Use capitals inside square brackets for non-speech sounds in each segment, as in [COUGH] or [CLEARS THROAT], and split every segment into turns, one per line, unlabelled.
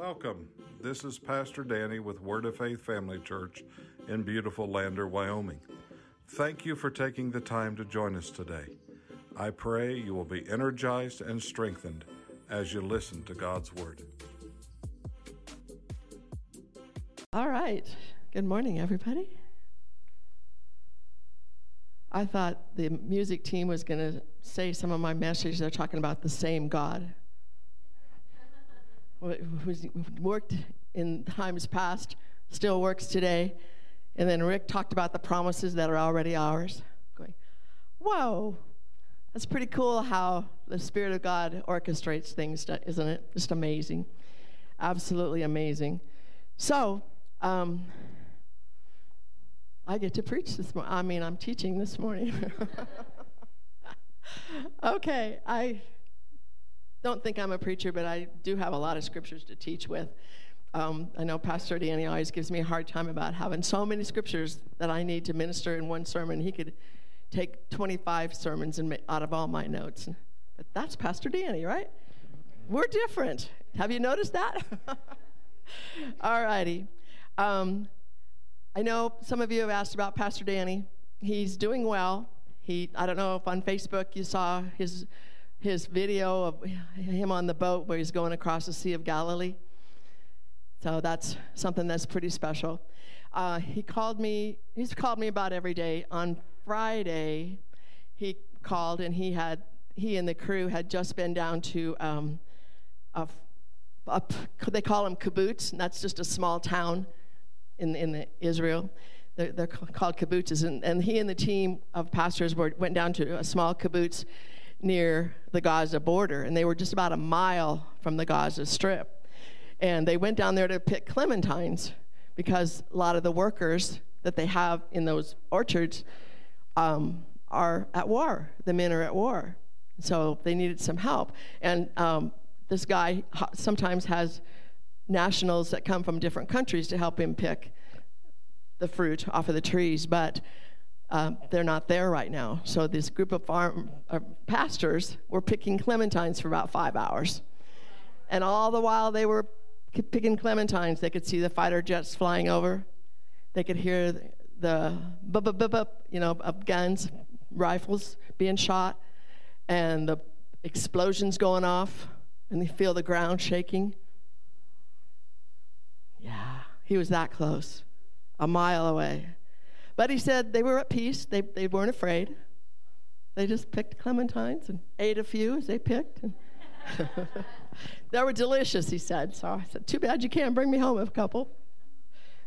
Welcome. This is Pastor Danny with Word of Faith Family Church in beautiful Lander, Wyoming. Thank you for taking the time to join us today. I pray you will be energized and strengthened as you listen to God's Word.
All right. Good morning, everybody. I thought the music team was going to say some of my message. They're talking about the same God who's worked in times past, still works today. And then Rick talked about the promises that are already ours. Going, whoa, that's pretty cool how the Spirit of God orchestrates things, isn't it? Just amazing. Absolutely amazing. So, um, I get to preach this morning. I mean, I'm teaching this morning. [LAUGHS] okay, I don't think I'm a preacher, but I do have a lot of scriptures to teach with. Um, I know Pastor Danny always gives me a hard time about having so many scriptures that I need to minister in one sermon. He could take 25 sermons and out of all my notes. But that's Pastor Danny, right? We're different. Have you noticed that? [LAUGHS] all righty. Um, I know some of you have asked about Pastor Danny. He's doing well. He, I don't know if on Facebook you saw his his video of him on the boat where he's going across the Sea of Galilee. So that's something that's pretty special. Uh, he called me, he's called me about every day. On Friday, he called and he had, he and the crew had just been down to, um, a, a, they call them kibbutz, and that's just a small town in, in the Israel. They're, they're called kibbutzes. And, and he and the team of pastors were, went down to a small kibbutz near the Gaza border, and they were just about a mile from the Gaza Strip. And they went down there to pick clementines because a lot of the workers that they have in those orchards um, are at war. The men are at war. So they needed some help. And um, this guy sometimes has nationals that come from different countries to help him pick the fruit off of the trees. But um, they're not there right now. So this group of farm uh, pastors were picking clementines for about five hours, and all the while they were picking clementines, they could see the fighter jets flying over. They could hear the bup bup bup bup, you know, of guns, rifles being shot, and the explosions going off, and they feel the ground shaking. Yeah, he was that close, a mile away. But he said they were at peace. They, they weren't afraid. They just picked clementines and ate a few as they picked. [LAUGHS] they were delicious, he said. So I said, Too bad you can't bring me home a couple.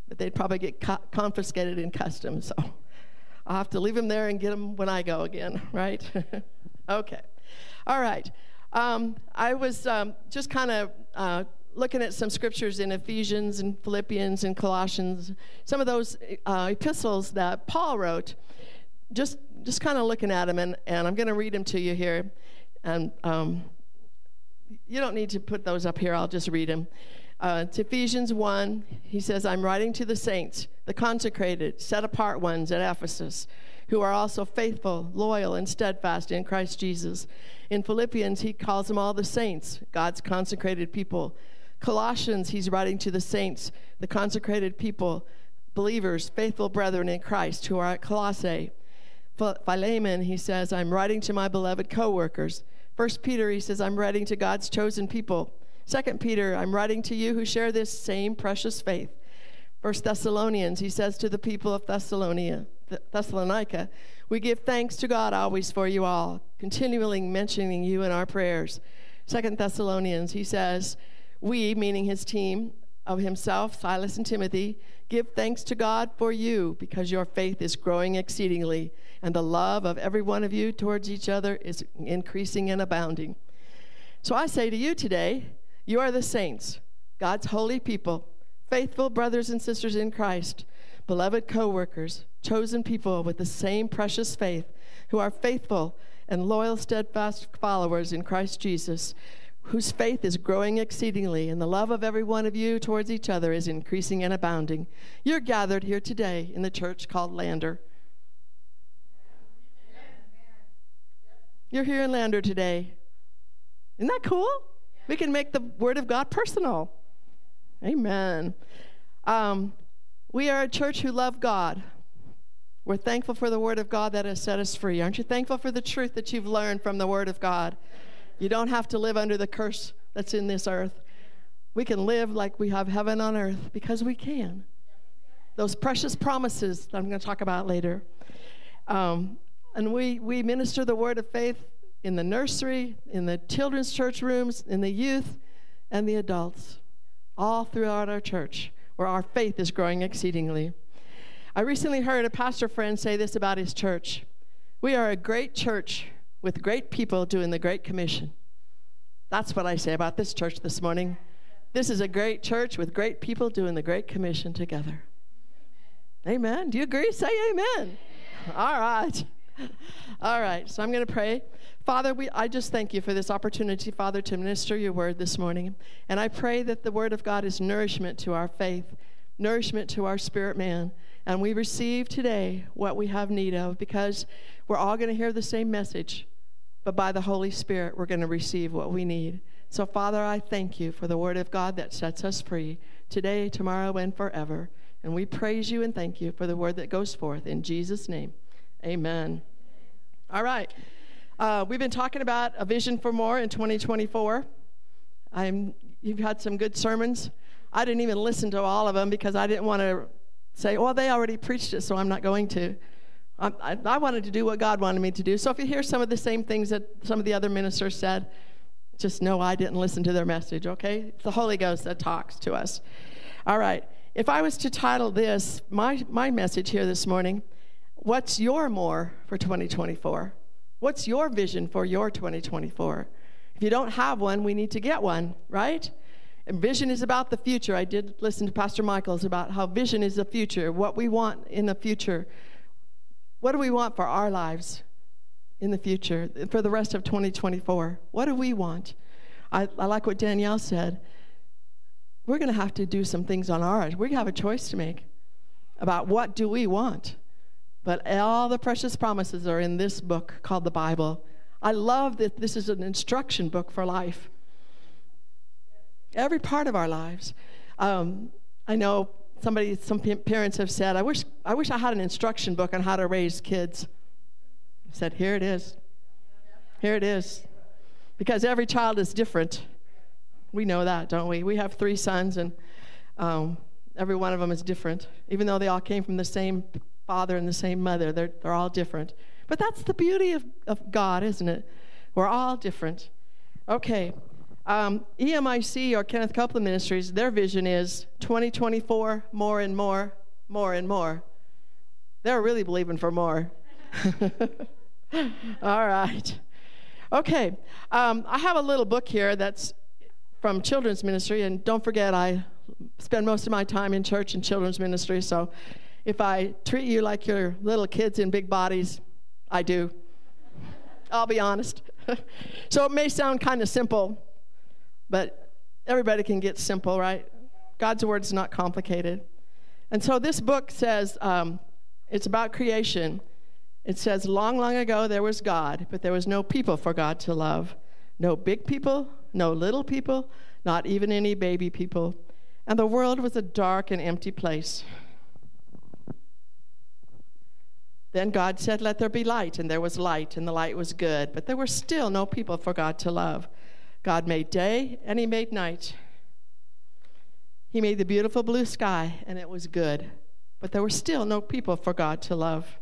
But they'd probably get co- confiscated in customs. So I'll have to leave them there and get them when I go again, [LAUGHS] right? [LAUGHS] okay. All right. Um, I was um, just kind of uh, looking at some scriptures in Ephesians and Philippians and Colossians, some of those uh, epistles that Paul wrote, just just kind of looking at them, and, and I'm going to read them to you here. And um, you don't need to put those up here, I'll just read them. Uh, to Ephesians 1, he says, I'm writing to the saints, the consecrated, set apart ones at Ephesus, who are also faithful, loyal, and steadfast in Christ Jesus. In Philippians, he calls them all the saints, God's consecrated people. Colossians, he's writing to the saints, the consecrated people, believers, faithful brethren in Christ who are at Colossae. Philemon, he says, I'm writing to my beloved co workers. First Peter, he says, I'm writing to God's chosen people. Second Peter, I'm writing to you who share this same precious faith. First Thessalonians, he says to the people of Thessalonica, Thessalonica, we give thanks to God always for you all, continually mentioning you in our prayers. Second Thessalonians, he says, we, meaning his team of himself, Silas and Timothy, give thanks to God for you because your faith is growing exceedingly, and the love of every one of you towards each other is increasing and abounding. So I say to you today, you are the saints, God's holy people, faithful brothers and sisters in Christ, beloved co workers, chosen people with the same precious faith, who are faithful and loyal, steadfast followers in Christ Jesus whose faith is growing exceedingly, and the love of every one of you towards each other is increasing and abounding. You're gathered here today in the church called Lander. You're here in Lander today. Isn't that cool? We can make the Word of God personal. Amen. Um, we are a church who love God. We're thankful for the Word of God that has set us free. Aren't you thankful for the truth that you've learned from the Word of God? You don't have to live under the curse that's in this earth. We can live like we have heaven on earth because we can. Those precious promises that I'm going to talk about later. Um, and we, we minister the word of faith in the nursery, in the children's church rooms, in the youth, and the adults, all throughout our church, where our faith is growing exceedingly. I recently heard a pastor friend say this about his church We are a great church with great people doing the Great Commission. That's what I say about this church this morning. This is a great church with great people doing the Great Commission together. Amen. Do you agree? Say amen. All right. All right. So I'm going to pray. Father, we, I just thank you for this opportunity, Father, to minister your word this morning. And I pray that the word of God is nourishment to our faith, nourishment to our spirit man. And we receive today what we have need of because we're all going to hear the same message. But by the Holy Spirit, we're going to receive what we need. So, Father, I thank you for the word of God that sets us free today, tomorrow, and forever. And we praise you and thank you for the word that goes forth. In Jesus' name, amen. All right. Uh, we've been talking about a vision for more in 2024. I'm, you've had some good sermons. I didn't even listen to all of them because I didn't want to say, well, they already preached it, so I'm not going to. I, I, wanted to do what God wanted me to do. So if you hear some of the same things that some of the other ministers said, just know I didn't listen to their message, okay? It's the Holy Ghost that talks to us. All right. If I was to title this, my, my message here this morning, What's Your More for 2024? What's your vision for your 2024? If you don't have one, we need to get one, right? And vision is about the future. I did listen to Pastor Michaels about how vision is the future, what we want in the future. What do we want for our lives in the future, for the rest of 2024? What do we want? I, I like what Danielle said. We're going to have to do some things on ours. We have a choice to make about what do we want. But all the precious promises are in this book called the Bible. I love that this is an instruction book for life. Every part of our lives. Um, I know somebody, some parents have said, I wish, I wish I had an instruction book on how to raise kids. I said, Here it is. Here it is. Because every child is different. We know that, don't we? We have three sons, and um, every one of them is different. Even though they all came from the same father and the same mother, they're, they're all different. But that's the beauty of, of God, isn't it? We're all different. Okay, um, EMIC or Kenneth Copeland Ministries, their vision is 2024, more and more, more and more. They're really believing for more. [LAUGHS] All right. Okay. Um, I have a little book here that's from children's ministry, and don't forget, I spend most of my time in church and children's ministry, so if I treat you like you're little kids in big bodies, I do. I'll be honest. [LAUGHS] so it may sound kind of simple, but everybody can get simple, right? God's word is not complicated. And so this book says um, it's about creation. It says, Long, long ago there was God, but there was no people for God to love. No big people, no little people, not even any baby people. And the world was a dark and empty place. Then God said, Let there be light, and there was light, and the light was good. But there were still no people for God to love. God made day and He made night. He made the beautiful blue sky, and it was good. But there were still no people for God to love.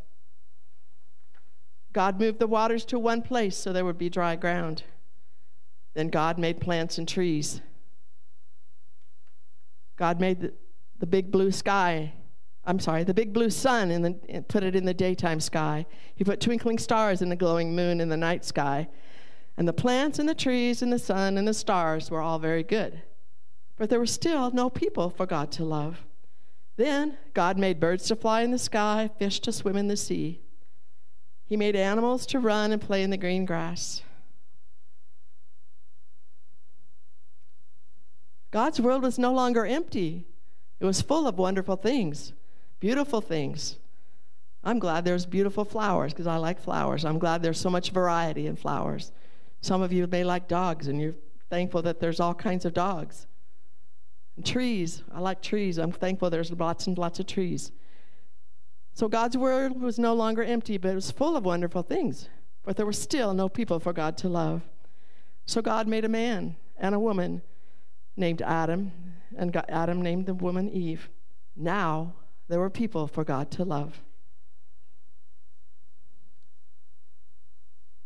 God moved the waters to one place so there would be dry ground. Then God made plants and trees. God made the, the big blue sky. I'm sorry, the big blue sun and, and put it in the daytime sky. He put twinkling stars in the glowing moon in the night sky. And the plants and the trees and the sun and the stars were all very good. But there were still no people for God to love. Then God made birds to fly in the sky, fish to swim in the sea. He made animals to run and play in the green grass. God's world was no longer empty, it was full of wonderful things, beautiful things. I'm glad there's beautiful flowers because I like flowers. I'm glad there's so much variety in flowers. Some of you may like dogs, and you're thankful that there's all kinds of dogs. trees. I like trees. I'm thankful there's lots and lots of trees. So God's word was no longer empty, but it was full of wonderful things. But there were still no people for God to love. So God made a man and a woman named Adam, and Adam named the woman Eve. Now there were people for God to love.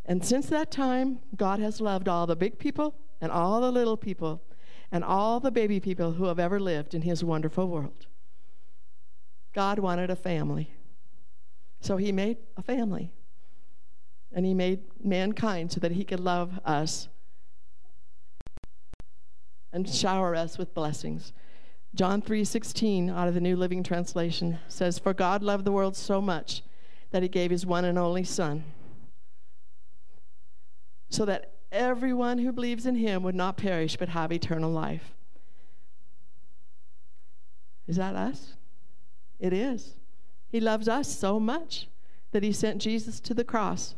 And since that time, God has loved all the big people and all the little people and all the baby people who have ever lived in his wonderful world. God wanted a family. So he made a family. And he made mankind so that he could love us and shower us with blessings. John 3:16 out of the New Living Translation says, "For God loved the world so much that he gave his one and only son, so that everyone who believes in him would not perish but have eternal life." Is that us? It is. He loves us so much that he sent Jesus to the cross.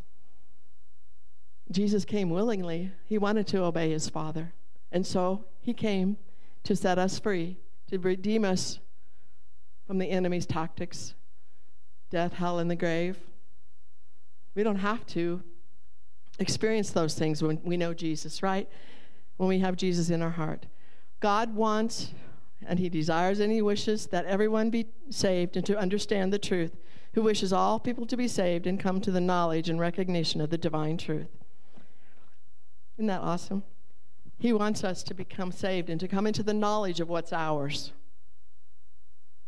Jesus came willingly. He wanted to obey his Father. And so he came to set us free, to redeem us from the enemy's tactics death, hell, and the grave. We don't have to experience those things when we know Jesus, right? When we have Jesus in our heart. God wants and he desires and he wishes that everyone be saved and to understand the truth, who wishes all people to be saved and come to the knowledge and recognition of the divine truth. Isn't that awesome? He wants us to become saved and to come into the knowledge of what's ours.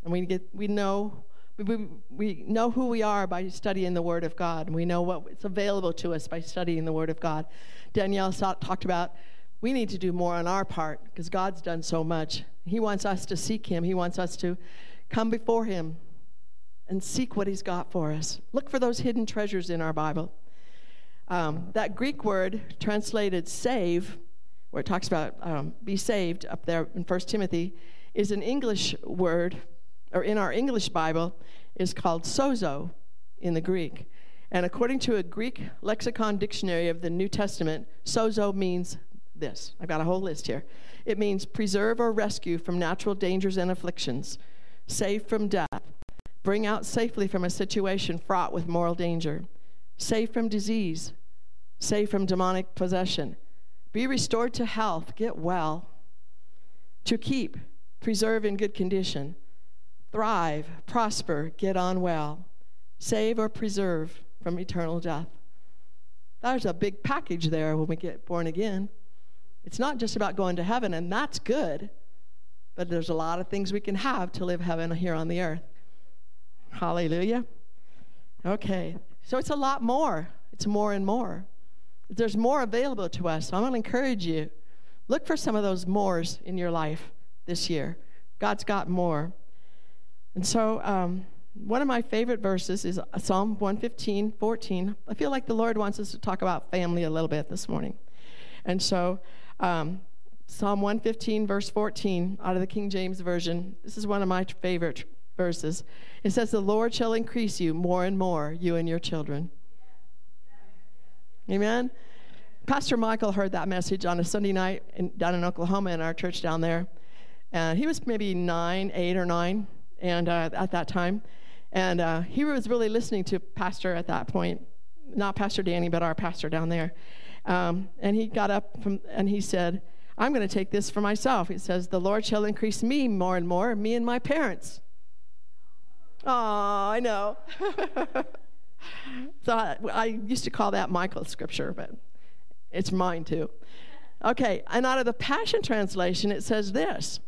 And we get we know we, we know who we are by studying the Word of God, and we know what's available to us by studying the Word of God. Danielle talked about we need to do more on our part because God's done so much. He wants us to seek Him, He wants us to come before Him and seek what He's got for us. Look for those hidden treasures in our Bible. Um, that Greek word translated save, where it talks about um, be saved up there in 1 Timothy, is an English word, or in our English Bible, is called sozo in the Greek. And according to a Greek lexicon dictionary of the New Testament, sozo means this. I've got a whole list here. It means preserve or rescue from natural dangers and afflictions, save from death, bring out safely from a situation fraught with moral danger, save from disease, save from demonic possession, be restored to health, get well, to keep, preserve in good condition, thrive, prosper, get on well, save or preserve from eternal death. There's a big package there when we get born again. It's not just about going to heaven, and that's good, but there's a lot of things we can have to live heaven here on the earth. Hallelujah. Okay, so it's a lot more. It's more and more. There's more available to us. So I'm going to encourage you. Look for some of those mores in your life this year. God's got more. And so, um, one of my favorite verses is Psalm 115, 14. I feel like the Lord wants us to talk about family a little bit this morning. And so, um, Psalm 115, verse 14, out of the King James Version. This is one of my favorite verses. It says, The Lord shall increase you more and more, you and your children. Amen. Pastor Michael heard that message on a Sunday night in, down in Oklahoma in our church down there. And he was maybe nine, eight or nine, and uh, at that time. And uh, he was really listening to Pastor at that point, not Pastor Danny, but our pastor down there. Um, and he got up from, and he said, I'm going to take this for myself. He says, The Lord shall increase me more and more, me and my parents. Oh, I know. [LAUGHS] so I, I, used to call that Michael's scripture, but it's mine too. Okay, and out of the Passion Translation, it says this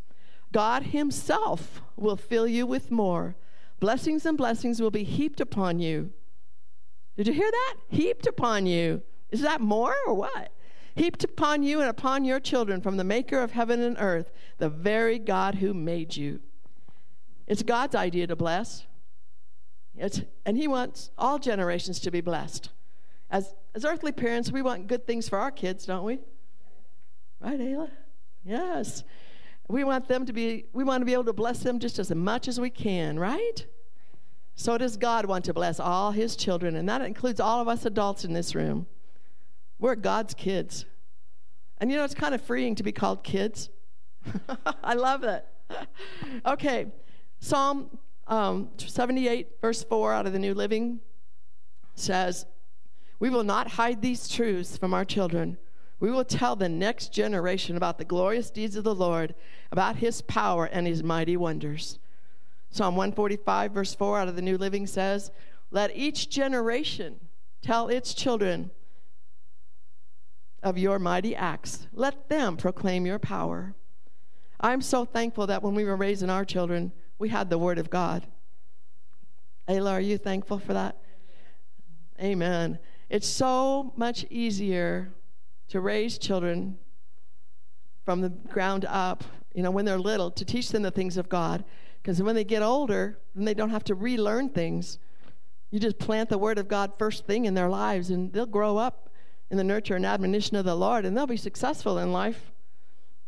God Himself will fill you with more. Blessings and blessings will be heaped upon you. Did you hear that? Heaped upon you. Is that more or what? Heaped upon you and upon your children from the maker of heaven and earth, the very God who made you. It's God's idea to bless. It's, and He wants all generations to be blessed. As, as earthly parents, we want good things for our kids, don't we? Right, Ayla? Yes. We want them to be, we want to be able to bless them just as much as we can, right? So does God want to bless all His children, and that includes all of us adults in this room. We're God's kids. And you know, it's kind of freeing to be called kids. [LAUGHS] I love it. [LAUGHS] Okay, Psalm um, 78, verse 4 out of the New Living says, We will not hide these truths from our children. We will tell the next generation about the glorious deeds of the Lord, about his power and his mighty wonders. Psalm 145, verse 4 out of the New Living says, Let each generation tell its children of your mighty acts. Let them proclaim your power. I'm so thankful that when we were raising our children, we had the Word of God. Ayla, are you thankful for that? Amen. It's so much easier to raise children from the ground up, you know, when they're little, to teach them the things of God. Because when they get older, then they don't have to relearn things. You just plant the Word of God first thing in their lives, and they'll grow up in the nurture and admonition of the Lord, and they'll be successful in life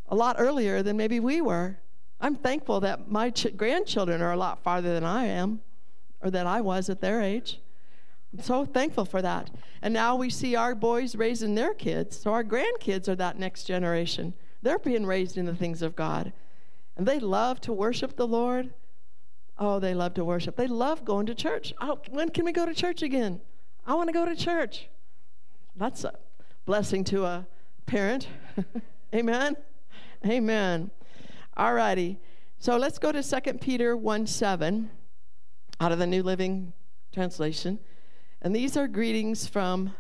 a lot earlier than maybe we were. I'm thankful that my ch- grandchildren are a lot farther than I am, or that I was at their age. I'm so thankful for that. And now we see our boys raising their kids, so our grandkids are that next generation. They're being raised in the things of God. And they love to worship the Lord. Oh, they love to worship. They love going to church. Oh, when can we go to church again? I want to go to church. That's a blessing to a parent. [LAUGHS] Amen. Amen. All righty. So let's go to 2 Peter 1 7 out of the New Living Translation. And these are greetings from,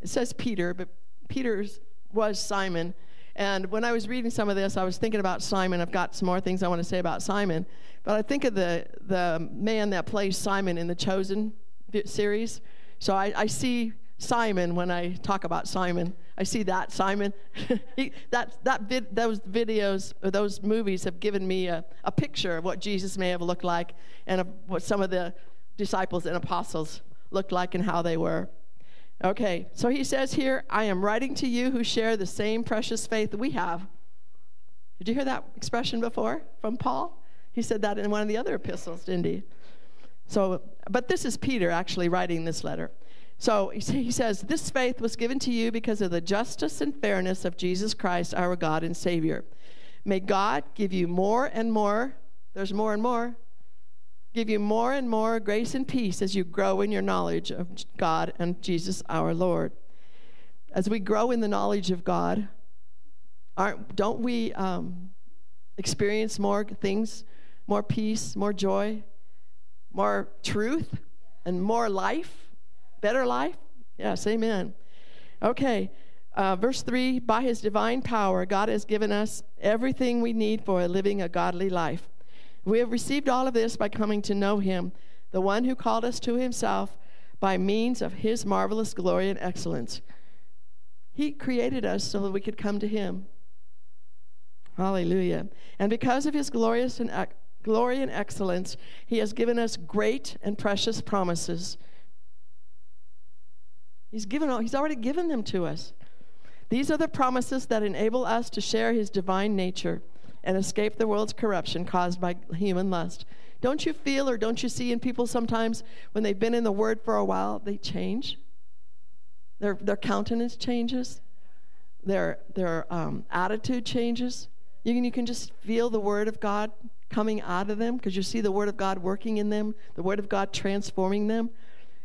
it says Peter, but Peter's was Simon. And when I was reading some of this, I was thinking about Simon. I've got some more things I want to say about Simon. But I think of the, the man that plays Simon in the Chosen series. So I, I see Simon when I talk about Simon. I see that Simon. [LAUGHS] he, that that vid, those videos or those movies have given me a, a picture of what Jesus may have looked like and of what some of the disciples and apostles looked like and how they were. Okay, so he says here, I am writing to you who share the same precious faith we have. Did you hear that expression before from Paul? He said that in one of the other epistles, didn't he? So, but this is Peter actually writing this letter. So he says, This faith was given to you because of the justice and fairness of Jesus Christ, our God and Savior. May God give you more and more, there's more and more, give you more and more grace and peace as you grow in your knowledge of God and Jesus our Lord. As we grow in the knowledge of God, aren't, don't we um, experience more things, more peace, more joy, more truth, and more life? Better life? Yes, amen. Okay, uh, verse 3 By his divine power, God has given us everything we need for living a godly life. We have received all of this by coming to know him, the one who called us to himself by means of his marvelous glory and excellence. He created us so that we could come to him. Hallelujah. And because of his glorious and glory and excellence, he has given us great and precious promises He's given all, he's already given them to us. These are the promises that enable us to share his divine nature and escape the world's corruption caused by human lust. Don't you feel or don't you see in people sometimes when they've been in the word for a while, they change? Their, their countenance changes, their, their um, attitude changes. You can, you can just feel the word of God coming out of them because you see the word of God working in them, the word of God transforming them.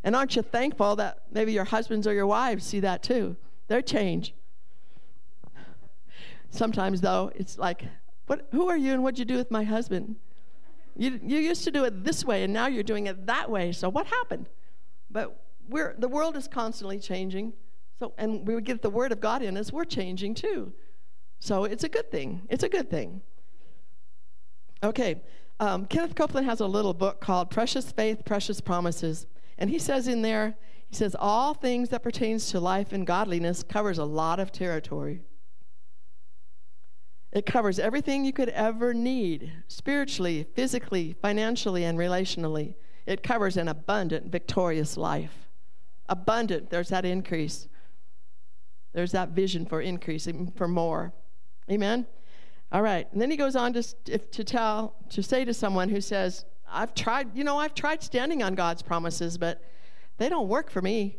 And aren't you thankful that maybe your husbands or your wives see that too? Their change. Sometimes, though, it's like, what, who are you and what'd you do with my husband? You, you used to do it this way, and now you're doing it that way. So what happened? But we're, the world is constantly changing. So, and we would get the word of God in us, we're changing too. So it's a good thing. It's a good thing. Okay, um, Kenneth Copeland has a little book called Precious Faith, Precious Promises. And he says in there, he says, all things that pertains to life and godliness covers a lot of territory. It covers everything you could ever need spiritually, physically, financially, and relationally. It covers an abundant, victorious life. Abundant, there's that increase. There's that vision for increase, for more. Amen? All right. And then he goes on to, to tell, to say to someone who says, I've tried, you know, I've tried standing on God's promises, but they don't work for me.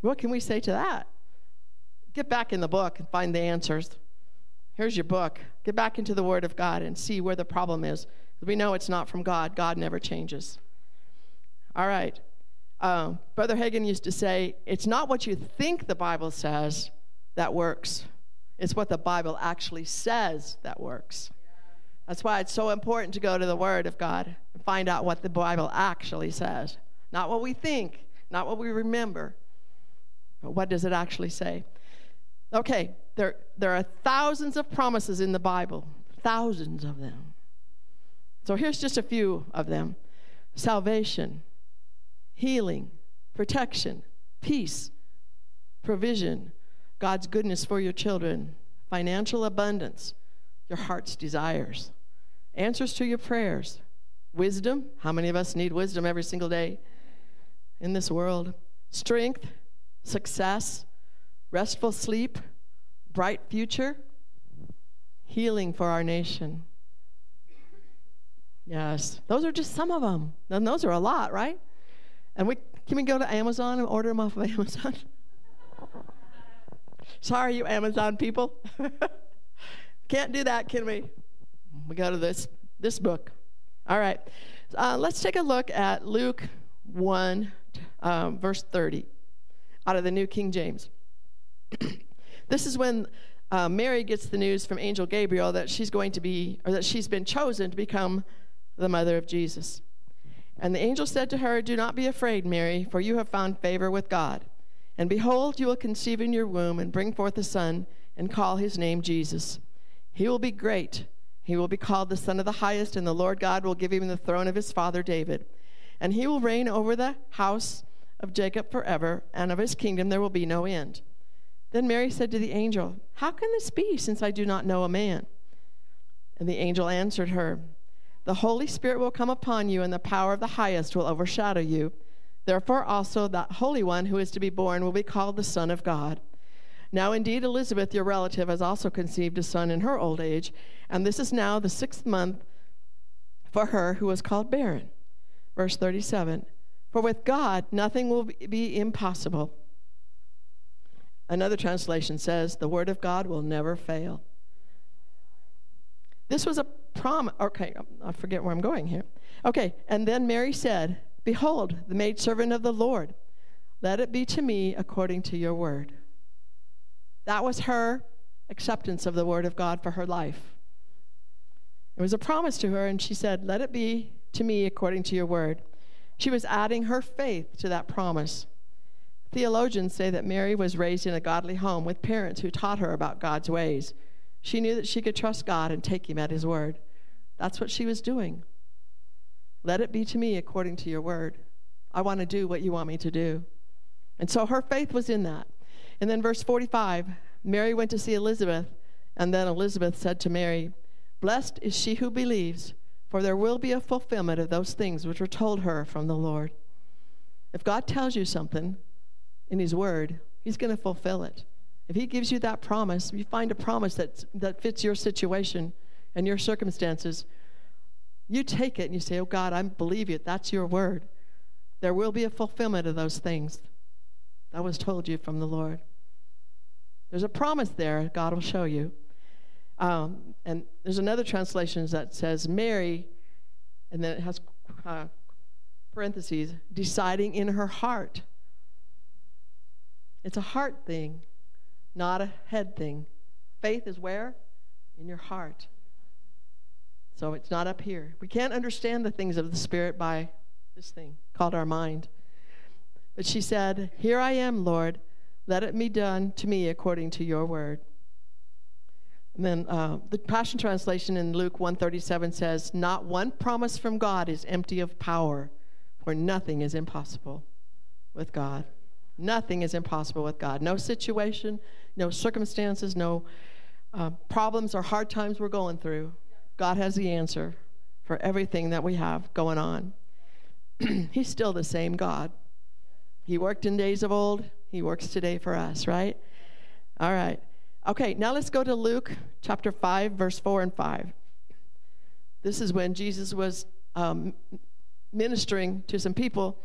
What can we say to that? Get back in the book and find the answers. Here's your book. Get back into the Word of God and see where the problem is. We know it's not from God. God never changes. All right. Um, Brother Hagin used to say, it's not what you think the Bible says that works, it's what the Bible actually says that works. That's why it's so important to go to the Word of God and find out what the Bible actually says. Not what we think, not what we remember, but what does it actually say? Okay, there, there are thousands of promises in the Bible, thousands of them. So here's just a few of them salvation, healing, protection, peace, provision, God's goodness for your children, financial abundance, your heart's desires, answers to your prayers, wisdom. How many of us need wisdom every single day in this world? Strength, success, restful sleep, bright future, healing for our nation. Yes, those are just some of them. And those are a lot, right? And we can we go to Amazon and order them off of [LAUGHS] Amazon? Sorry, you Amazon people. [LAUGHS] Can't do that, can we? We go to this this book. All right, uh, let's take a look at Luke one, um, verse thirty, out of the New King James. [CLEARS THROAT] this is when uh, Mary gets the news from Angel Gabriel that she's going to be, or that she's been chosen to become the mother of Jesus. And the angel said to her, Do not be afraid, Mary, for you have found favor with God. And behold, you will conceive in your womb and bring forth a son, and call his name Jesus. He will be great. He will be called the Son of the Highest, and the Lord God will give him the throne of his father David. And he will reign over the house of Jacob forever, and of his kingdom there will be no end. Then Mary said to the angel, How can this be, since I do not know a man? And the angel answered her, the Holy Spirit will come upon you, and the power of the highest will overshadow you. Therefore, also, that Holy One who is to be born will be called the Son of God. Now, indeed, Elizabeth, your relative, has also conceived a son in her old age, and this is now the sixth month for her who was called barren. Verse 37 For with God nothing will be impossible. Another translation says, The word of God will never fail. This was a promise. Okay, I forget where I'm going here. Okay, and then Mary said, Behold, the maidservant of the Lord, let it be to me according to your word. That was her acceptance of the word of God for her life. It was a promise to her, and she said, Let it be to me according to your word. She was adding her faith to that promise. Theologians say that Mary was raised in a godly home with parents who taught her about God's ways. She knew that she could trust God and take him at his word. That's what she was doing. Let it be to me according to your word. I want to do what you want me to do. And so her faith was in that. And then verse 45 Mary went to see Elizabeth, and then Elizabeth said to Mary, Blessed is she who believes, for there will be a fulfillment of those things which were told her from the Lord. If God tells you something in His Word, He's going to fulfill it. If He gives you that promise, you find a promise that, that fits your situation and your circumstances, you take it and you say, Oh God, I believe you. That's your word. There will be a fulfillment of those things that was told you from the Lord. There's a promise there, God will show you. Um, and there's another translation that says, Mary, and then it has uh, parentheses, deciding in her heart. It's a heart thing not a head thing. Faith is where? In your heart. So it's not up here. We can't understand the things of the Spirit by this thing called our mind. But she said, Here I am, Lord. Let it be done to me according to your word. And then uh, the Passion Translation in Luke 137 says, Not one promise from God is empty of power, for nothing is impossible with God. Nothing is impossible with God. No situation, no circumstances, no uh, problems or hard times we're going through. God has the answer for everything that we have going on. [CLEARS THROAT] He's still the same God. He worked in days of old, He works today for us, right? All right. Okay, now let's go to Luke chapter 5, verse 4 and 5. This is when Jesus was um, ministering to some people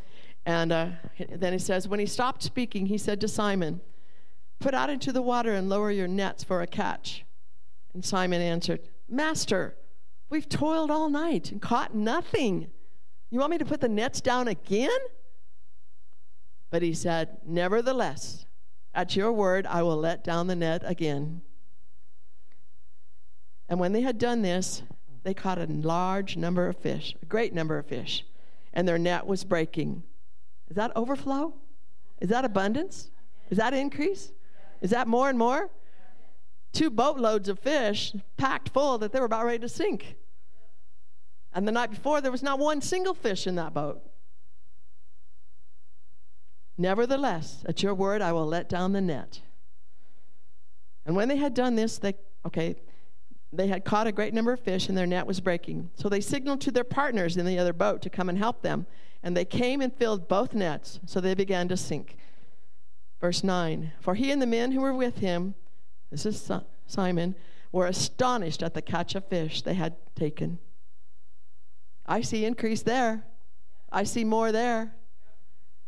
and uh, then he says, when he stopped speaking, he said to Simon, Put out into the water and lower your nets for a catch. And Simon answered, Master, we've toiled all night and caught nothing. You want me to put the nets down again? But he said, Nevertheless, at your word, I will let down the net again. And when they had done this, they caught a large number of fish, a great number of fish, and their net was breaking. Is that overflow? Is that abundance? Is that increase? Is that more and more? Two boatloads of fish packed full that they were about ready to sink. And the night before, there was not one single fish in that boat. Nevertheless, at your word, I will let down the net. And when they had done this, they, okay, they had caught a great number of fish and their net was breaking. So they signaled to their partners in the other boat to come and help them. And they came and filled both nets, so they began to sink. Verse 9 For he and the men who were with him, this is Simon, were astonished at the catch of fish they had taken. I see increase there, I see more there.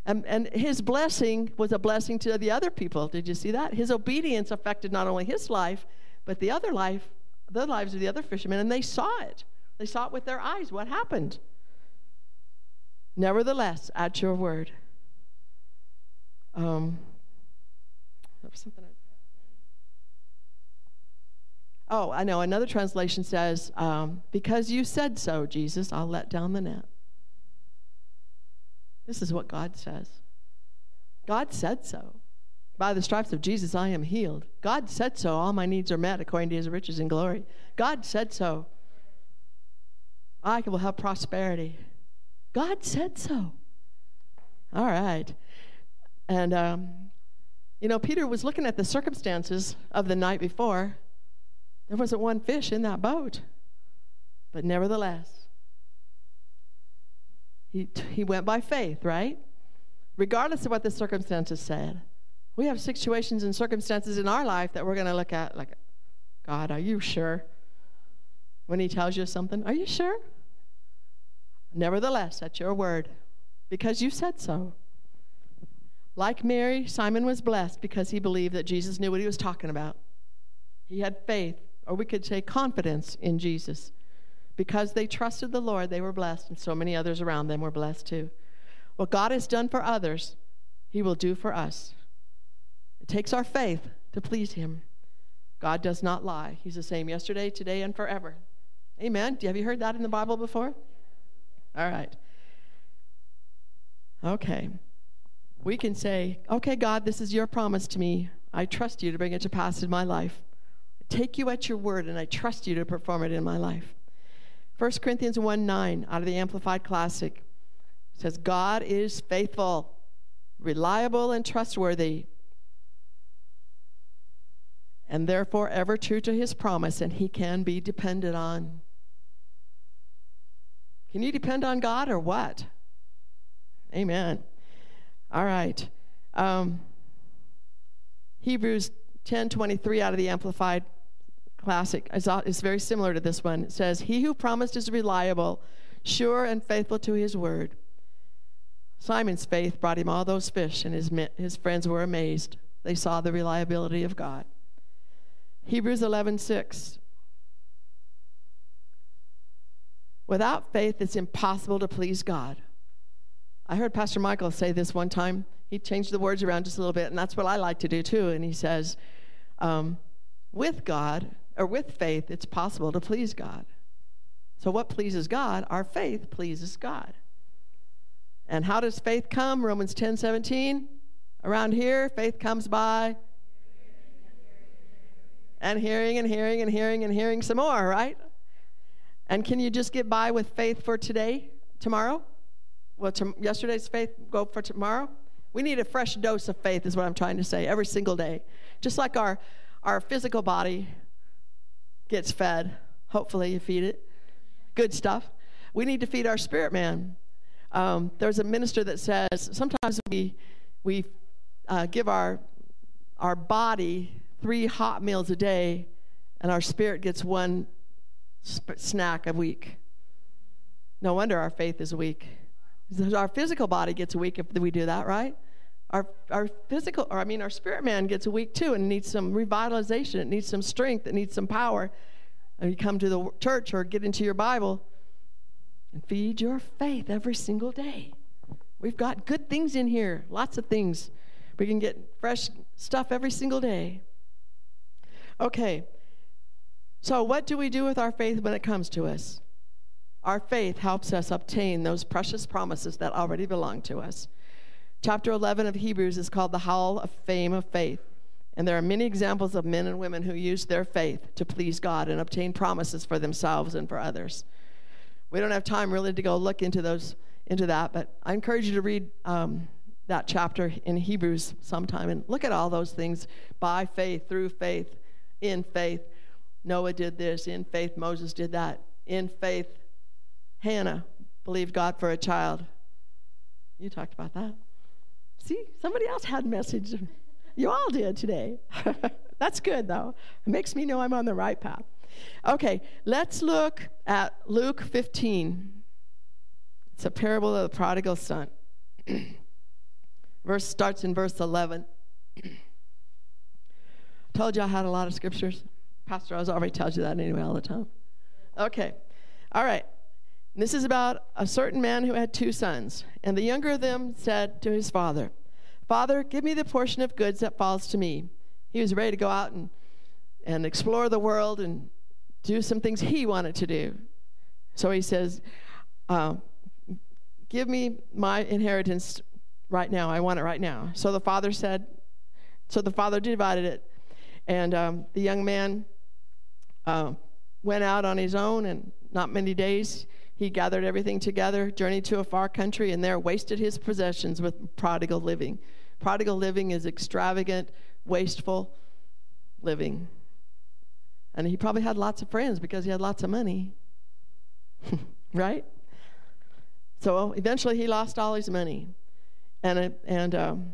And, and his blessing was a blessing to the other people. Did you see that? His obedience affected not only his life, but the other life, the lives of the other fishermen, and they saw it. They saw it with their eyes. What happened? Nevertheless, at your word. Um, something. Oh, I know. Another translation says, um, Because you said so, Jesus, I'll let down the net. This is what God says. God said so. By the stripes of Jesus, I am healed. God said so. All my needs are met according to his riches and glory. God said so. I will have prosperity. God said so. All right. And, um, you know, Peter was looking at the circumstances of the night before. There wasn't one fish in that boat. But nevertheless, he, he went by faith, right? Regardless of what the circumstances said. We have situations and circumstances in our life that we're going to look at like, God, are you sure? When he tells you something, are you sure? Nevertheless, at your word, because you said so. Like Mary, Simon was blessed because he believed that Jesus knew what he was talking about. He had faith, or we could say confidence in Jesus. Because they trusted the Lord, they were blessed, and so many others around them were blessed too. What God has done for others, He will do for us. It takes our faith to please Him. God does not lie. He's the same yesterday, today, and forever. Amen. Have you heard that in the Bible before? All right. Okay. We can say, okay, God, this is your promise to me. I trust you to bring it to pass in my life. I take you at your word, and I trust you to perform it in my life. 1 Corinthians 1 9 out of the Amplified Classic says, God is faithful, reliable, and trustworthy, and therefore ever true to his promise, and he can be depended on. Can you depend on God or what? Amen. All right. Um, Hebrews 10:23 out of the Amplified classic is very similar to this one. It says, He who promised is reliable, sure, and faithful to his word. Simon's faith brought him all those fish, and his, his friends were amazed. They saw the reliability of God. Hebrews 11:6 Without faith it's impossible to please God. I heard Pastor Michael say this one time. He changed the words around just a little bit, and that's what I like to do too. And he says, um, with God, or with faith, it's possible to please God. So, what pleases God? Our faith pleases God. And how does faith come? Romans 10 17. Around here, faith comes by and hearing and hearing and hearing and hearing some more, right? And can you just get by with faith for today, tomorrow? Well, to, yesterday's faith go for tomorrow? We need a fresh dose of faith, is what I'm trying to say, every single day. Just like our, our physical body gets fed. Hopefully, you feed it. Good stuff. We need to feed our spirit man. Um, there's a minister that says sometimes we, we uh, give our, our body three hot meals a day, and our spirit gets one sp- snack a week. No wonder our faith is weak. Our physical body gets weak if we do that, right? Our, our physical, or I mean, our spirit man gets weak too and needs some revitalization. It needs some strength. It needs some power. And you come to the church or get into your Bible and feed your faith every single day. We've got good things in here, lots of things. We can get fresh stuff every single day. Okay, so what do we do with our faith when it comes to us? Our faith helps us obtain those precious promises that already belong to us. Chapter 11 of Hebrews is called the Hall of Fame of Faith. And there are many examples of men and women who used their faith to please God and obtain promises for themselves and for others. We don't have time really to go look into those into that, but I encourage you to read um, that chapter in Hebrews sometime and look at all those things by faith, through faith, in faith. Noah did this. In faith, Moses did that. In faith, Hannah believed God for a child. You talked about that. See, somebody else had message. You all did today. [LAUGHS] That's good, though. It makes me know I'm on the right path. Okay, let's look at Luke 15. It's a parable of the prodigal son. [CLEARS THROAT] verse starts in verse 11. [CLEARS THROAT] Told you I had a lot of scriptures. Pastor I was already tells you that anyway all the time. Okay, all right. This is about a certain man who had two sons. And the younger of them said to his father, Father, give me the portion of goods that falls to me. He was ready to go out and, and explore the world and do some things he wanted to do. So he says, uh, Give me my inheritance right now. I want it right now. So the father said, So the father divided it. And um, the young man uh, went out on his own, and not many days he gathered everything together, journeyed to a far country, and there wasted his possessions with prodigal living. Prodigal living is extravagant, wasteful living. And he probably had lots of friends because he had lots of money. [LAUGHS] right? So eventually he lost all his money. And, and, um,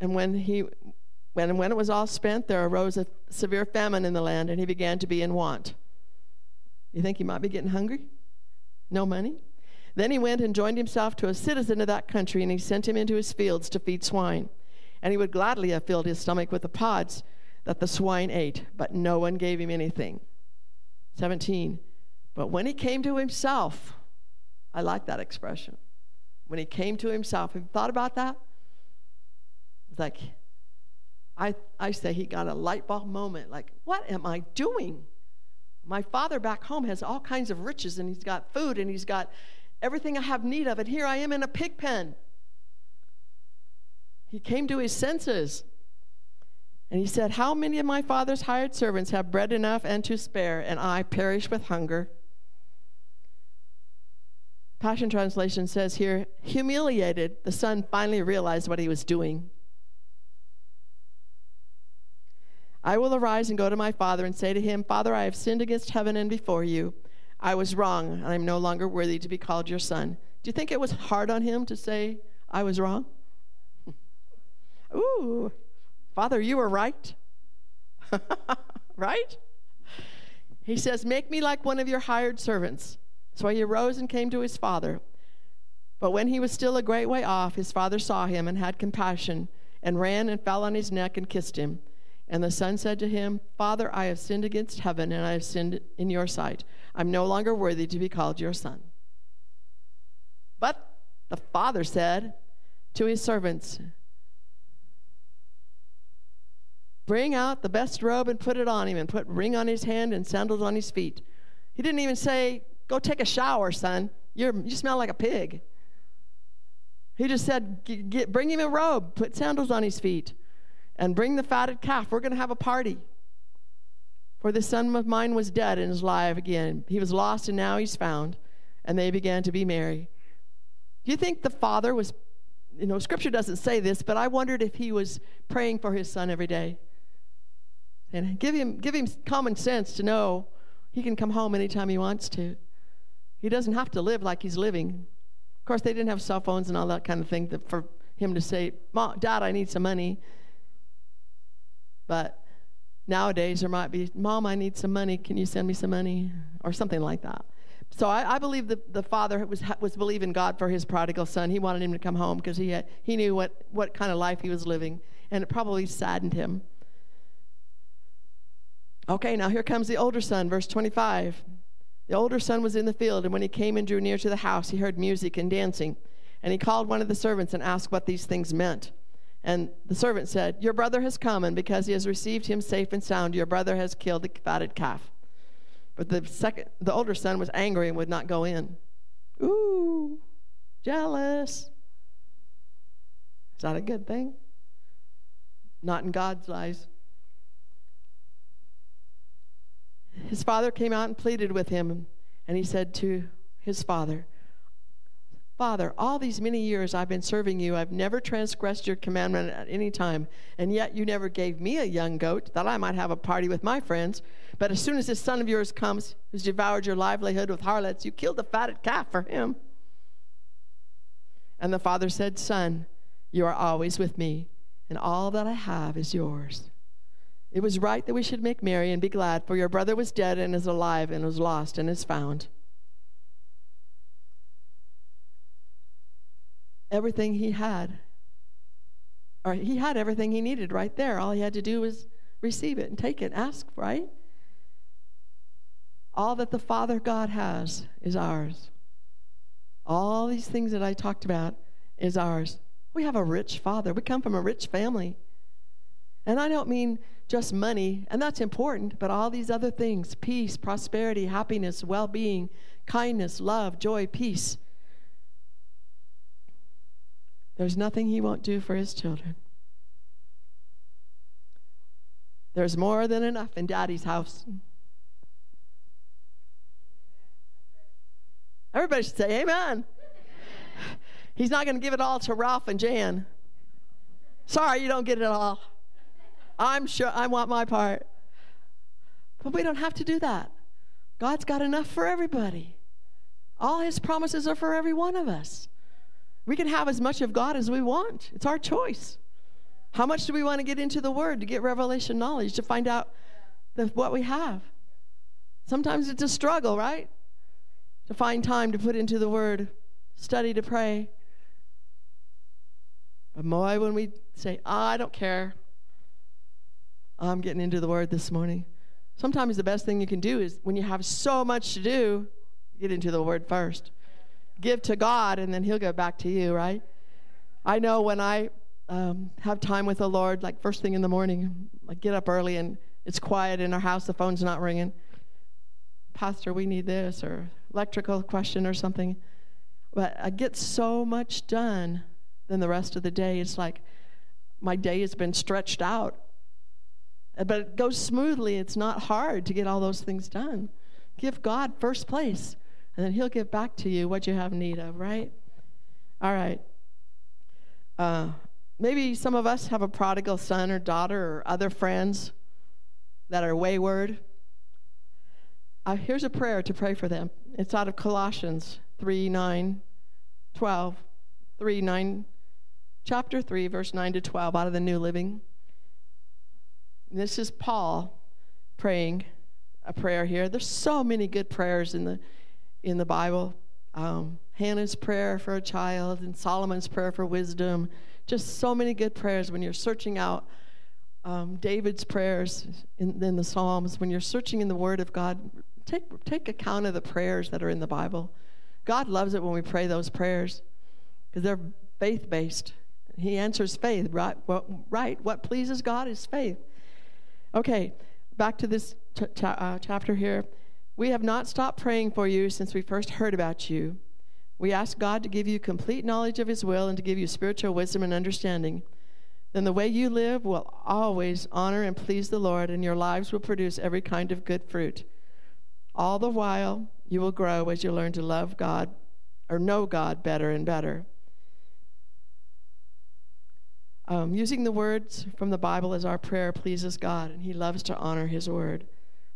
and when, he, when, when it was all spent, there arose a severe famine in the land, and he began to be in want. You think he might be getting hungry? No money? Then he went and joined himself to a citizen of that country, and he sent him into his fields to feed swine. And he would gladly have filled his stomach with the pods that the swine ate, but no one gave him anything. 17. But when he came to himself, I like that expression. When he came to himself, have you thought about that? It's like, I, I say he got a light bulb moment, like, what am I doing? My father back home has all kinds of riches and he's got food and he's got everything I have need of. And here I am in a pig pen. He came to his senses. And he said, How many of my father's hired servants have bread enough and to spare, and I perish with hunger? Passion Translation says here, humiliated, the son finally realized what he was doing. I will arise and go to my father and say to him, Father, I have sinned against heaven and before you. I was wrong, and I am no longer worthy to be called your son. Do you think it was hard on him to say, I was wrong? [LAUGHS] Ooh, Father, you were right. [LAUGHS] right? He says, Make me like one of your hired servants. So he arose and came to his father. But when he was still a great way off, his father saw him and had compassion, and ran and fell on his neck and kissed him. And the son said to him, Father, I have sinned against heaven, and I have sinned in your sight. I'm no longer worthy to be called your son. But the father said to his servants, Bring out the best robe and put it on him, and put ring on his hand and sandals on his feet. He didn't even say, Go take a shower, son. You're, you smell like a pig. He just said, Bring him a robe, put sandals on his feet and bring the fatted calf. We're going to have a party. For the son of mine was dead and is alive again. He was lost and now he's found. And they began to be merry. Do you think the father was, you know, scripture doesn't say this, but I wondered if he was praying for his son every day. And give him, give him common sense to know he can come home anytime he wants to. He doesn't have to live like he's living. Of course, they didn't have cell phones and all that kind of thing to, for him to say, Mom, Dad, I need some money. But nowadays there might be, Mom, I need some money. Can you send me some money? Or something like that. So I, I believe the, the father was, was believing God for his prodigal son. He wanted him to come home because he, he knew what, what kind of life he was living, and it probably saddened him. Okay, now here comes the older son, verse 25. The older son was in the field, and when he came and drew near to the house, he heard music and dancing. And he called one of the servants and asked what these things meant. And the servant said, Your brother has come, and because he has received him safe and sound, your brother has killed the fatted calf. But the second, the older son was angry and would not go in. Ooh, jealous. Is that a good thing? Not in God's eyes. His father came out and pleaded with him, and he said to his father, Father, all these many years I've been serving you, I've never transgressed your commandment at any time, and yet you never gave me a young goat that I might have a party with my friends. But as soon as this son of yours comes, who's devoured your livelihood with harlots, you killed the fatted calf for him. And the father said, Son, you are always with me, and all that I have is yours. It was right that we should make merry and be glad, for your brother was dead and is alive, and was lost and is found. Everything he had, or he had everything he needed right there. All he had to do was receive it and take it, ask, right? All that the Father God has is ours. All these things that I talked about is ours. We have a rich Father. We come from a rich family. And I don't mean just money, and that's important, but all these other things peace, prosperity, happiness, well being, kindness, love, joy, peace. There's nothing He won't do for His children. There's more than enough in Daddy's house. Everybody should say, Amen. He's not going to give it all to Ralph and Jan. Sorry, you don't get it all. I'm sure I want my part. But we don't have to do that. God's got enough for everybody. All his promises are for every one of us. We can have as much of God as we want. It's our choice. How much do we want to get into the Word to get revelation knowledge, to find out the, what we have? Sometimes it's a struggle, right? To find time to put into the Word, study to pray. But boy, when we say, oh, I don't care, I'm getting into the word this morning. Sometimes the best thing you can do is when you have so much to do, get into the word first. Give to God, and then He'll go back to you, right? I know when I um, have time with the Lord, like first thing in the morning, I get up early and it's quiet in our house, the phone's not ringing. Pastor, we need this, or electrical question or something. But I get so much done than the rest of the day. It's like my day has been stretched out but it goes smoothly. It's not hard to get all those things done. Give God first place, and then He'll give back to you what you have need of, right? All right. Uh, maybe some of us have a prodigal son or daughter or other friends that are wayward. Uh, here's a prayer to pray for them. It's out of Colossians 3 9, 12, 3 9, chapter 3, verse 9 to 12, out of the New Living. This is Paul praying a prayer here. There's so many good prayers in the in the Bible. Um, Hannah's prayer for a child and Solomon's prayer for wisdom. Just so many good prayers when you're searching out um, David's prayers in, in the Psalms. When you're searching in the Word of God, take take account of the prayers that are in the Bible. God loves it when we pray those prayers because they're faith based. He answers faith, right? What, right? What pleases God is faith. Okay, back to this ch- ch- uh, chapter here. We have not stopped praying for you since we first heard about you. We ask God to give you complete knowledge of His will and to give you spiritual wisdom and understanding. Then the way you live will always honor and please the Lord, and your lives will produce every kind of good fruit. All the while, you will grow as you learn to love God or know God better and better. Um, using the words from the Bible as our prayer pleases God, and He loves to honor His word.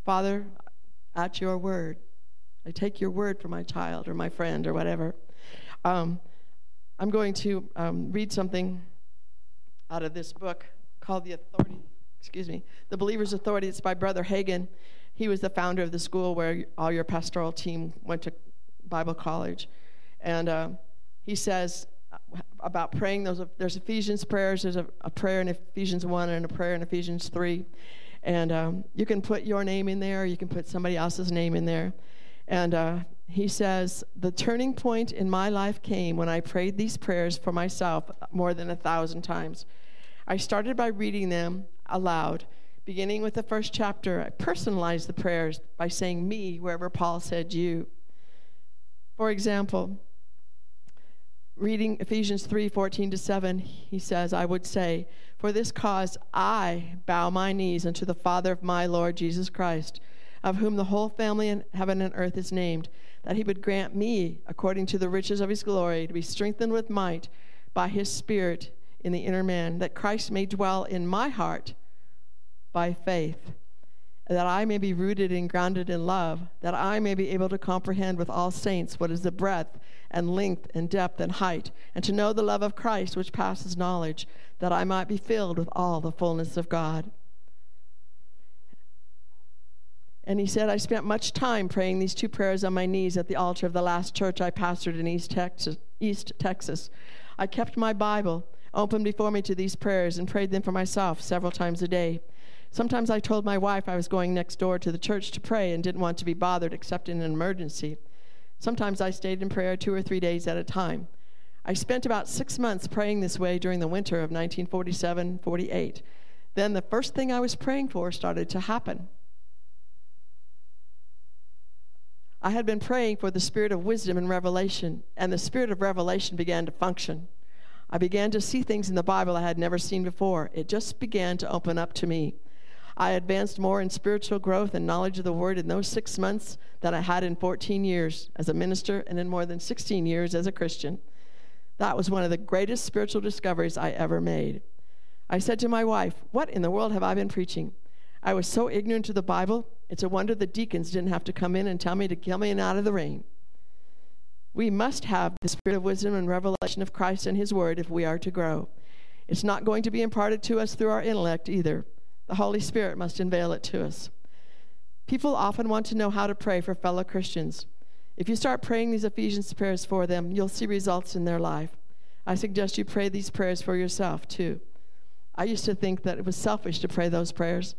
Father, at your word, I take your word for my child or my friend or whatever. Um, I'm going to um, read something out of this book called The Authority, excuse me, The Believer's Authority. It's by Brother Hagin. he was the founder of the school where all your pastoral team went to Bible college. And uh, he says about praying, there's Ephesians prayers, there's a, a, prayer in Ephesians 1 and a prayer in Ephesians 3. And um, you can put your name in there, you can put somebody else's name in there. And uh, he says, The turning point in my life came when I prayed these prayers for myself more than a thousand times. I started by reading them aloud. Beginning with the first chapter, I personalized the prayers by saying me wherever Paul said you. For example, reading Ephesians 3 14 to 7, he says, I would say, For this cause I bow my knees unto the Father of my Lord Jesus Christ of whom the whole family in heaven and earth is named, that he would grant me, according to the riches of his glory, to be strengthened with might by his Spirit in the inner man, that Christ may dwell in my heart by faith, that I may be rooted and grounded in love, that I may be able to comprehend with all saints what is the breadth and length and depth and height, and to know the love of Christ which passes knowledge, that I might be filled with all the fullness of God. And he said, I spent much time praying these two prayers on my knees at the altar of the last church I pastored in East Texas. East Texas. I kept my Bible open before me to these prayers and prayed them for myself several times a day. Sometimes I told my wife I was going next door to the church to pray and didn't want to be bothered except in an emergency. Sometimes I stayed in prayer two or three days at a time. I spent about six months praying this way during the winter of 1947 48. Then the first thing I was praying for started to happen. I had been praying for the spirit of wisdom and revelation, and the spirit of revelation began to function. I began to see things in the Bible I had never seen before. It just began to open up to me. I advanced more in spiritual growth and knowledge of the Word in those six months than I had in 14 years as a minister and in more than 16 years as a Christian. That was one of the greatest spiritual discoveries I ever made. I said to my wife, What in the world have I been preaching? I was so ignorant to the Bible, it's a wonder the deacons didn't have to come in and tell me to come in out of the rain. We must have the spirit of wisdom and revelation of Christ and His Word if we are to grow. It's not going to be imparted to us through our intellect either. The Holy Spirit must unveil it to us. People often want to know how to pray for fellow Christians. If you start praying these Ephesians prayers for them, you'll see results in their life. I suggest you pray these prayers for yourself too. I used to think that it was selfish to pray those prayers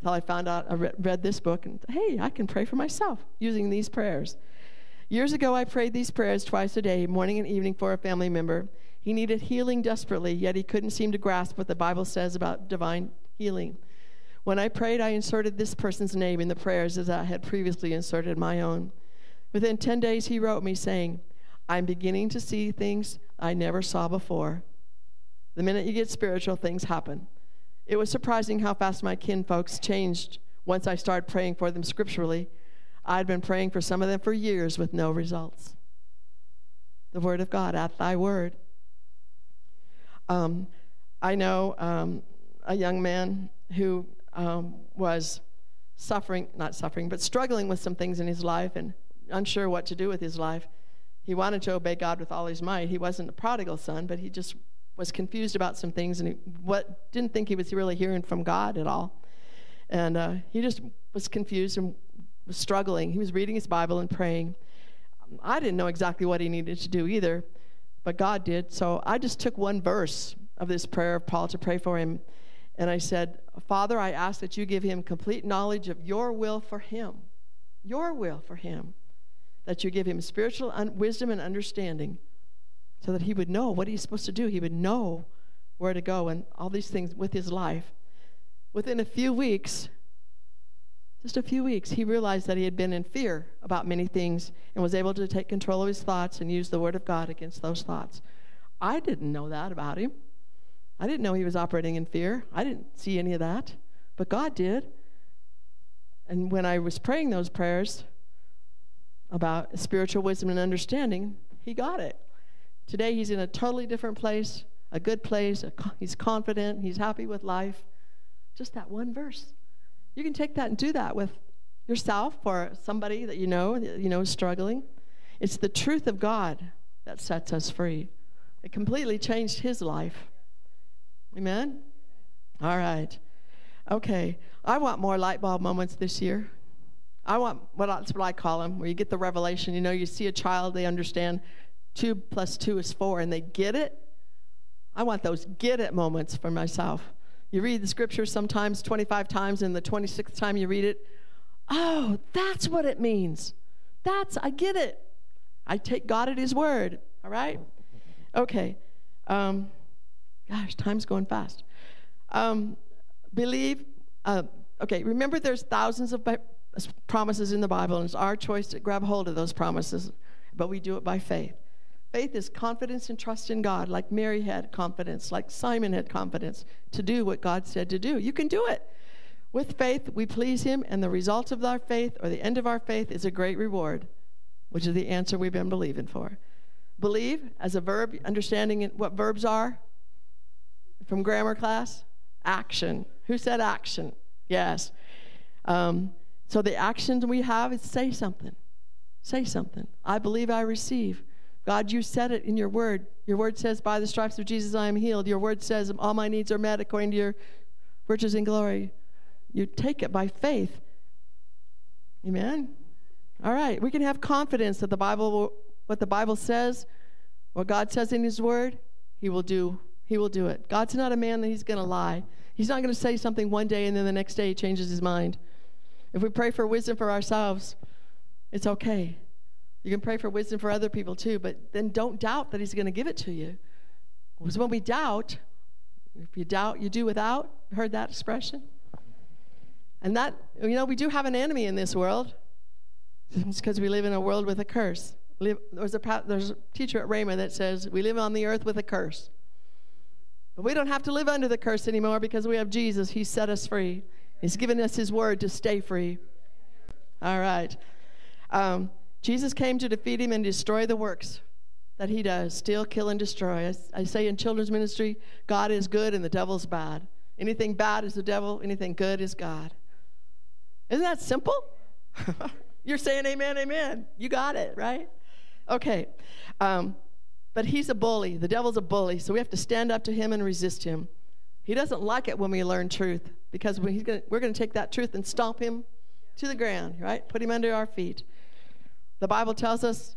until I found out, I read this book, and hey, I can pray for myself using these prayers. Years ago, I prayed these prayers twice a day, morning and evening, for a family member. He needed healing desperately, yet he couldn't seem to grasp what the Bible says about divine healing. When I prayed, I inserted this person's name in the prayers as I had previously inserted my own. Within 10 days, he wrote me saying, I'm beginning to see things I never saw before. The minute you get spiritual, things happen. It was surprising how fast my kin folks changed once I started praying for them scripturally. I'd been praying for some of them for years with no results. The Word of God, at Thy Word. Um, I know um, a young man who um, was suffering, not suffering, but struggling with some things in his life and unsure what to do with his life. He wanted to obey God with all his might. He wasn't a prodigal son, but he just was confused about some things and he what, didn't think he was really hearing from God at all. And uh, he just was confused and was struggling. He was reading his Bible and praying. I didn't know exactly what he needed to do either, but God did. So I just took one verse of this prayer of Paul to pray for him. And I said, Father, I ask that you give him complete knowledge of your will for him, your will for him, that you give him spiritual un- wisdom and understanding so that he would know what he's supposed to do. He would know where to go and all these things with his life. Within a few weeks, just a few weeks, he realized that he had been in fear about many things and was able to take control of his thoughts and use the Word of God against those thoughts. I didn't know that about him. I didn't know he was operating in fear. I didn't see any of that, but God did. And when I was praying those prayers about spiritual wisdom and understanding, he got it. Today, he's in a totally different place, a good place. He's confident. He's happy with life. Just that one verse. You can take that and do that with yourself or somebody that you know, you know, is struggling. It's the truth of God that sets us free. It completely changed his life. Amen? All right. Okay, I want more light bulb moments this year. I want what that's what I call them, where you get the revelation. You know, you see a child, they understand two plus two is four, and they get it. I want those get it moments for myself. You read the scripture sometimes 25 times, and the 26th time you read it, oh, that's what it means. That's, I get it. I take God at His word, all right? Okay. Um, gosh, [LAUGHS] time's going fast. Um, believe, uh, okay, remember there's thousands of promises in the Bible, and it's our choice to grab hold of those promises, but we do it by faith. Faith is confidence and trust in God, like Mary had confidence, like Simon had confidence to do what God said to do. You can do it. With faith, we please Him, and the result of our faith, or the end of our faith, is a great reward, which is the answer we've been believing for. Believe, as a verb, understanding what verbs are from grammar class, action. Who said action? Yes. Um, so the actions we have is say something. Say something. I believe I receive. God, you said it in your word. Your word says, By the stripes of Jesus I am healed. Your word says, All my needs are met according to your riches and glory. You take it by faith. Amen. All right. We can have confidence that the Bible will, what the Bible says, what God says in his word, he will do. He will do it. God's not a man that he's going to lie. He's not going to say something one day and then the next day he changes his mind. If we pray for wisdom for ourselves, it's okay. You can pray for wisdom for other people too, but then don't doubt that He's going to give it to you. Because when we doubt, if you doubt, you do without. Heard that expression? And that, you know, we do have an enemy in this world. [LAUGHS] It's because we live in a world with a curse. There's a, there's a teacher at Rhema that says, We live on the earth with a curse. But we don't have to live under the curse anymore because we have Jesus. He set us free. He's given us His word to stay free. All right. Um, Jesus came to defeat him and destroy the works that he does steal, kill, and destroy. I, I say in children's ministry, God is good and the devil's bad. Anything bad is the devil, anything good is God. Isn't that simple? [LAUGHS] You're saying amen, amen. You got it, right? Okay. Um, but he's a bully. The devil's a bully, so we have to stand up to him and resist him. He doesn't like it when we learn truth because gonna, we're going to take that truth and stomp him to the ground, right? Put him under our feet. The Bible tells us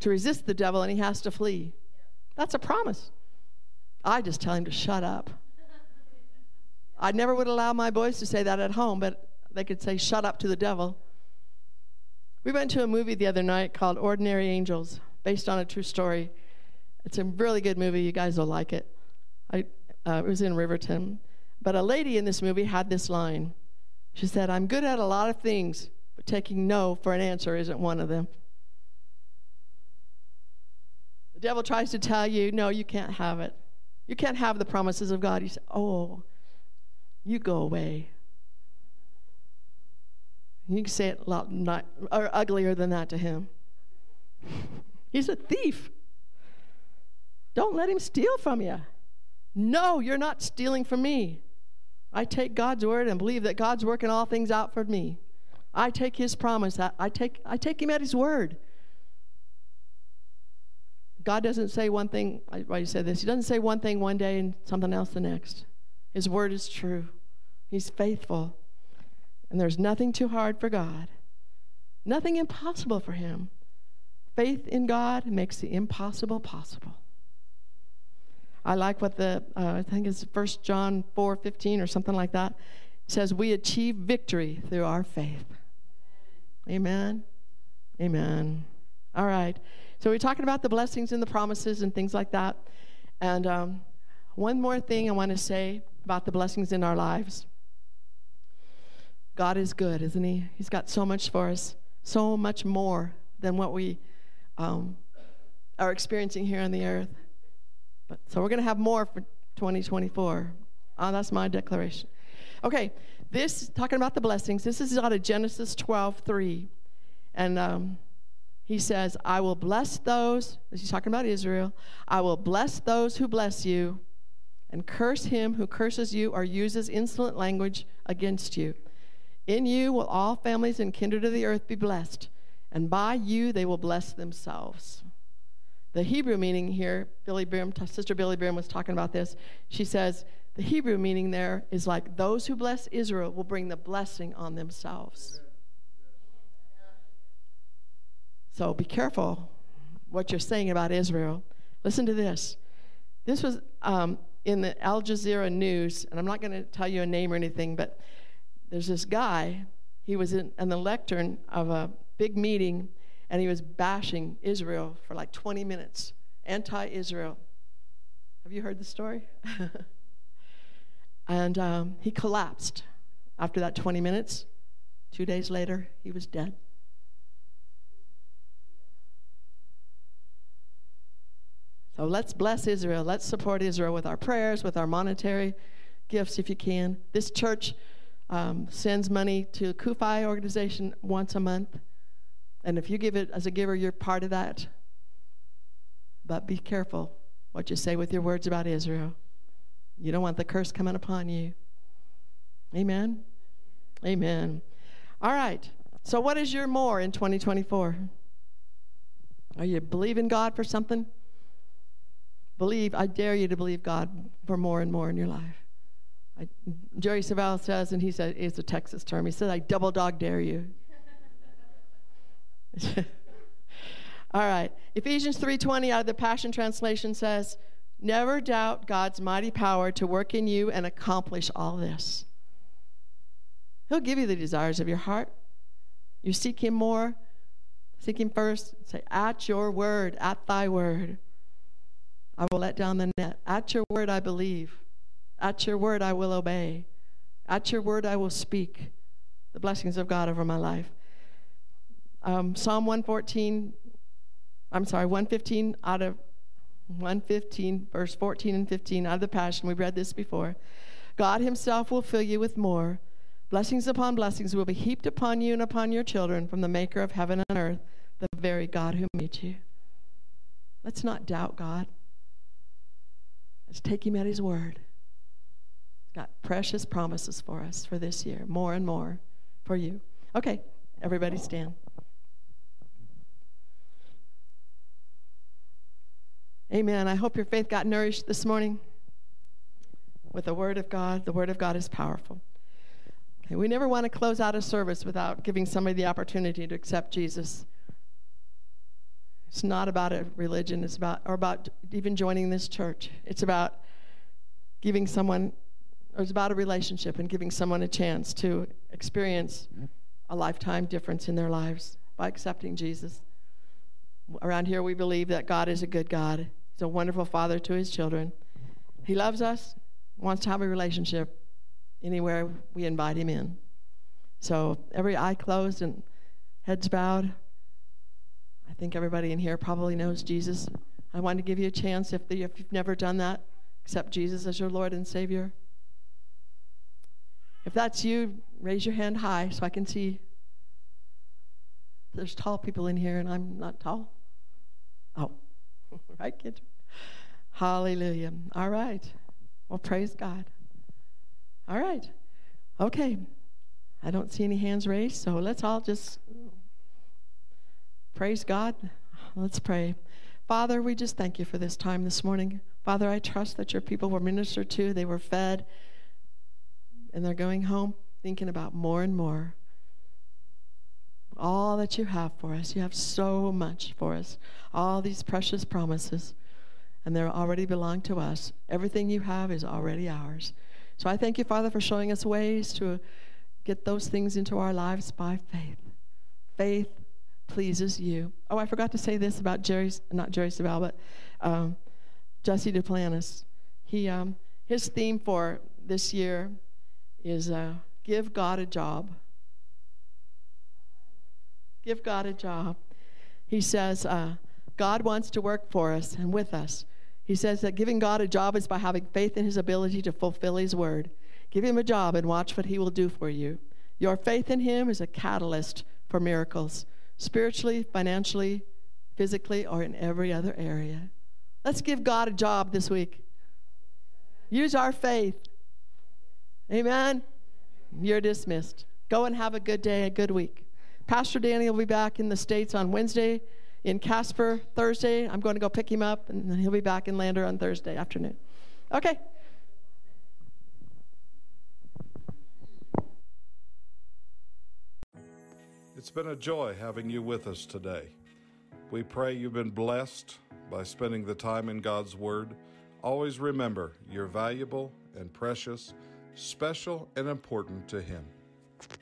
to resist the devil and he has to flee. That's a promise. I just tell him to shut up. I never would allow my boys to say that at home, but they could say, shut up to the devil. We went to a movie the other night called Ordinary Angels, based on a true story. It's a really good movie. You guys will like it. I, uh, it was in Riverton. But a lady in this movie had this line. She said, I'm good at a lot of things, but taking no for an answer isn't one of them. The devil tries to tell you, no, you can't have it. You can't have the promises of God. You say, oh, you go away. You can say it a lot not, or uglier than that to him. [LAUGHS] He's a thief. Don't let him steal from you. No, you're not stealing from me. I take God's word and believe that God's working all things out for me. I take his promise. I, take, I take him at his word. God doesn't say one thing, why you said this, he doesn't say one thing one day and something else the next. His word is true. He's faithful. And there's nothing too hard for God, nothing impossible for him. Faith in God makes the impossible possible. I like what the, uh, I think it's 1 John 4 15 or something like that. Says, We achieve victory through our faith. Amen. Amen. All right. So we're talking about the blessings and the promises and things like that. And um, one more thing I want to say about the blessings in our lives. God is good, isn't He? He's got so much for us, so much more than what we um, are experiencing here on the earth. But so we're going to have more for 2024. Oh, that's my declaration. Okay, this talking about the blessings. This is out of Genesis 12, 3. And um, he says, I will bless those, he's talking about Israel, I will bless those who bless you, and curse him who curses you or uses insolent language against you. In you will all families and kindred of the earth be blessed, and by you they will bless themselves. The Hebrew meaning here, Billye Sister Billye Brim was talking about this. She says, The Hebrew meaning there is like those who bless Israel will bring the blessing on themselves. So be careful what you're saying about Israel. Listen to this. This was um, in the Al Jazeera News, and I'm not going to tell you a name or anything, but there's this guy. He was in, in the lectern of a big meeting, and he was bashing Israel for like 20 minutes, anti Israel. Have you heard the story? [LAUGHS] and um, he collapsed after that 20 minutes. Two days later, he was dead. So let's bless Israel. Let's support Israel with our prayers, with our monetary gifts if you can. This church um, sends money to CUFI organization once a month. And if you give it as a giver, you're part of that. But be careful what you say with your words about Israel. You don't want the curse coming upon you. Amen. Amen. All right. So, what is your more in 2024? Are you believing God for something? Believe, I dare you to believe God for more and more in your life. I, Jerry Savelle says, and he said, it's a Texas term, he said, I double dog dare you. [LAUGHS] All right. Ephesians 3:20 out of the Passion Translation says, "Never doubt God's mighty power to work in you and accomplish all this." He'll give you the desires of your heart. You seek him more, seek him first. Say, "At your word, at thy word, I will let down the net. At your word I believe. At your word I will obey. At your word I will speak the blessings of God over my life." Um, Psalm 114 I'm sorry, 115 out of 115, verse 14 and 15 out of the Passion. We've read this before. God Himself will fill you with more. Blessings upon blessings will be heaped upon you and upon your children from the Maker of heaven and earth, the very God who made you. Let's not doubt God. Let's take Him at His word. He's got precious promises for us for this year, more and more for you. Okay, everybody stand. Amen. I hope your faith got nourished this morning with the Word of God. The Word of God is powerful. Okay, we never want to close out a service without giving somebody the opportunity to accept Jesus. It's not about a religion, it's about, or about even joining this church. It's about giving someone, or it's about a relationship and giving someone a chance to experience a lifetime difference in their lives by accepting Jesus. Around here, we believe that God is a good God. He's a wonderful father to his children. He loves us, wants to have a relationship anywhere we invite him in. So every eye closed and heads bowed. I think everybody in here probably knows Jesus. I want to give you a chance if, the, if you've never done that, accept Jesus as your Lord and Savior. If that's you, raise your hand high so I can see. There's tall people in here, and I'm not tall. Oh, [LAUGHS] right, kid? Hallelujah. All right. Well, praise God. All right. Okay. I don't see any hands raised, so let's all just praise God. Let's pray. Father, we just thank you for this time this morning. Father, I trust that your people were ministered to, they were fed, and they're going home thinking about more and more all that you have for us. You have so much for us, all these precious promises, and they already belong to us. Everything you have is already ours. So I thank you, Father, for showing us ways to get those things into our lives by faith. Faith pleases you. Oh, I forgot to say this about Jerry's, not Jerry Savelle, but um, Jesse Duplantis. He, um, his theme for this year is uh, give God a job. Give God a job. He says, uh, God wants to work for us and with us. He says that giving God a job is by having faith in his ability to fulfill his word. Give him a job and watch what he will do for you. Your faith in him is a catalyst for miracles, spiritually, financially, physically, or in every other area. Let's give God a job this week. Use our faith. Amen. You're dismissed. Go and have a good day, a good week. Pastor Danny will be back in the States on Wednesday, in Casper Thursday. I'm going to go pick him up, and then he'll be back in Lander on Thursday afternoon. Okay.
It's been a joy having you with us today. We pray you've been blessed by spending the time in God's Word. Always remember you're valuable and precious, special and important to Him.